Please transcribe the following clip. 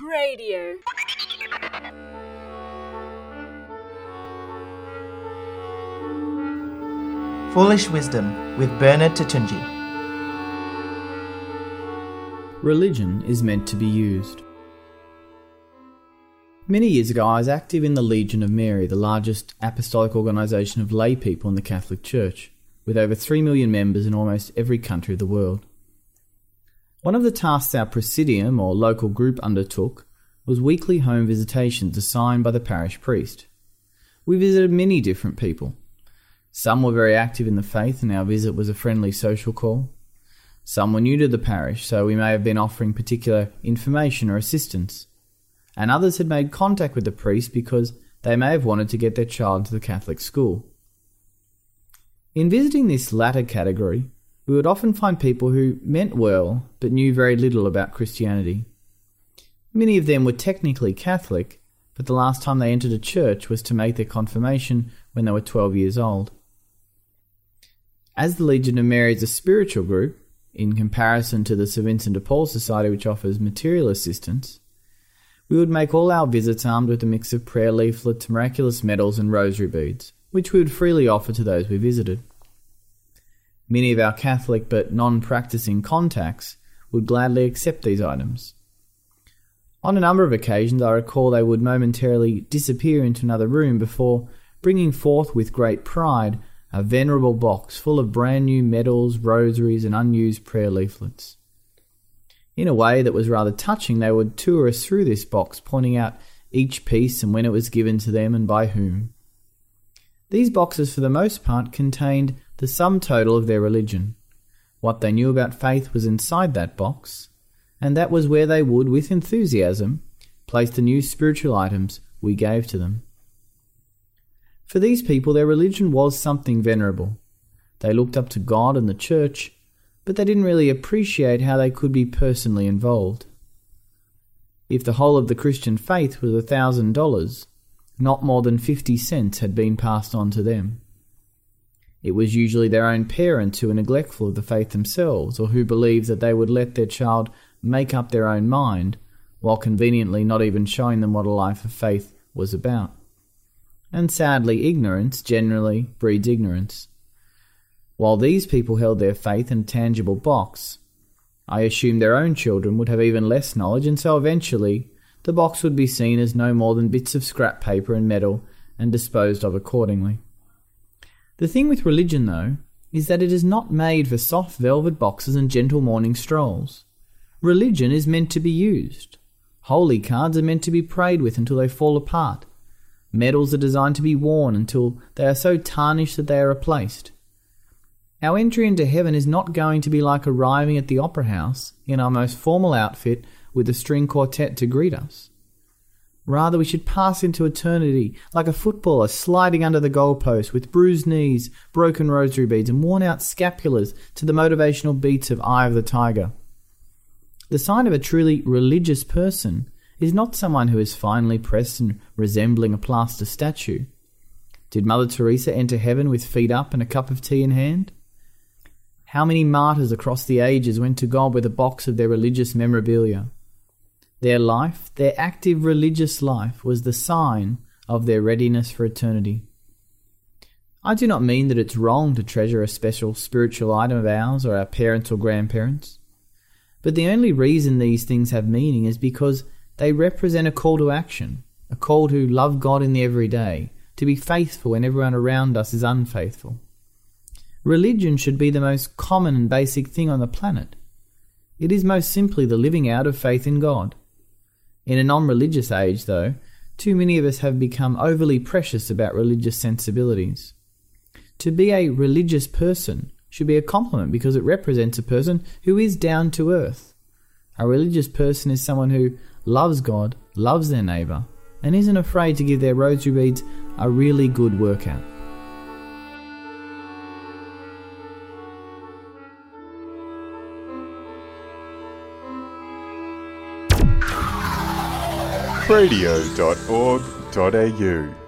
Radio. Foolish Wisdom with Bernard Toutounji. Religion is meant to be used. Many years ago, I was active in the Legion of Mary, the largest apostolic organisation of lay people in the Catholic Church, with over 3 million members in almost every country of the world. One of the tasks our presidium, or local group, undertook was weekly home visitations assigned by the parish priest. We visited many different people some were very active in the faith, and our visit was a friendly social call. Some were new to the parish, so we may have been offering particular information or assistance. And others had made contact with the priest because they may have wanted to get their child into the Catholic school. In visiting this latter category, we would often find people who meant well but knew very little about Christianity. Many of them were technically Catholic, but the last time they entered a church was to make their confirmation when they were 12 years old. As the Legion of Mary is a spiritual group, in comparison to the St. Vincent de Paul Society, which offers material assistance, we would make all our visits armed with a mix of prayer leaflets, miraculous medals, and rosary beads, which we would freely offer to those we visited. Many of our Catholic but non practicing contacts would gladly accept these items. On a number of occasions, I recall they would momentarily disappear into another room before bringing forth with great pride a venerable box full of brand new medals, rosaries, and unused prayer leaflets. In a way that was rather touching, they would tour us through this box, pointing out each piece and when it was given to them and by whom. These boxes, for the most part, contained the sum total of their religion. What they knew about faith was inside that box, and that was where they would, with enthusiasm, place the new spiritual items we gave to them. For these people, their religion was something venerable. They looked up to God and the church, but they didn't really appreciate how they could be personally involved. If the whole of the Christian faith was a thousand dollars, not more than fifty cents had been passed on to them. It was usually their own parents who were neglectful of the faith themselves, or who believed that they would let their child make up their own mind, while conveniently not even showing them what a life of faith was about and sadly, ignorance generally breeds ignorance. While these people held their faith in a tangible box, I assumed their own children would have even less knowledge, and so eventually the box would be seen as no more than bits of scrap paper and metal and disposed of accordingly. The thing with religion, though, is that it is not made for soft velvet boxes and gentle morning strolls. Religion is meant to be used. Holy cards are meant to be prayed with until they fall apart Medals are designed to be worn until they are so tarnished that they are replaced. Our entry into heaven is not going to be like arriving at the opera house in our most formal outfit with a string quartet to greet us. Rather, we should pass into eternity like a footballer sliding under the goalpost with bruised knees, broken rosary beads, and worn out scapulars to the motivational beats of Eye of the Tiger. The sign of a truly religious person is not someone who is finely pressed and resembling a plaster statue. Did Mother Teresa enter heaven with feet up and a cup of tea in hand? How many martyrs across the ages went to God with a box of their religious memorabilia? Their life, their active religious life, was the sign of their readiness for eternity. I do not mean that it's wrong to treasure a special spiritual item of ours or our parents or grandparents. But the only reason these things have meaning is because they represent a call to action, a call to love God in the everyday, to be faithful when everyone around us is unfaithful. Religion should be the most common and basic thing on the planet. It is most simply the living out of faith in God. In a non religious age, though, too many of us have become overly precious about religious sensibilities. To be a religious person should be a compliment because it represents a person who is down to earth. A religious person is someone who loves God, loves their neighbour, and isn't afraid to give their rosary beads a really good workout. radio.org.au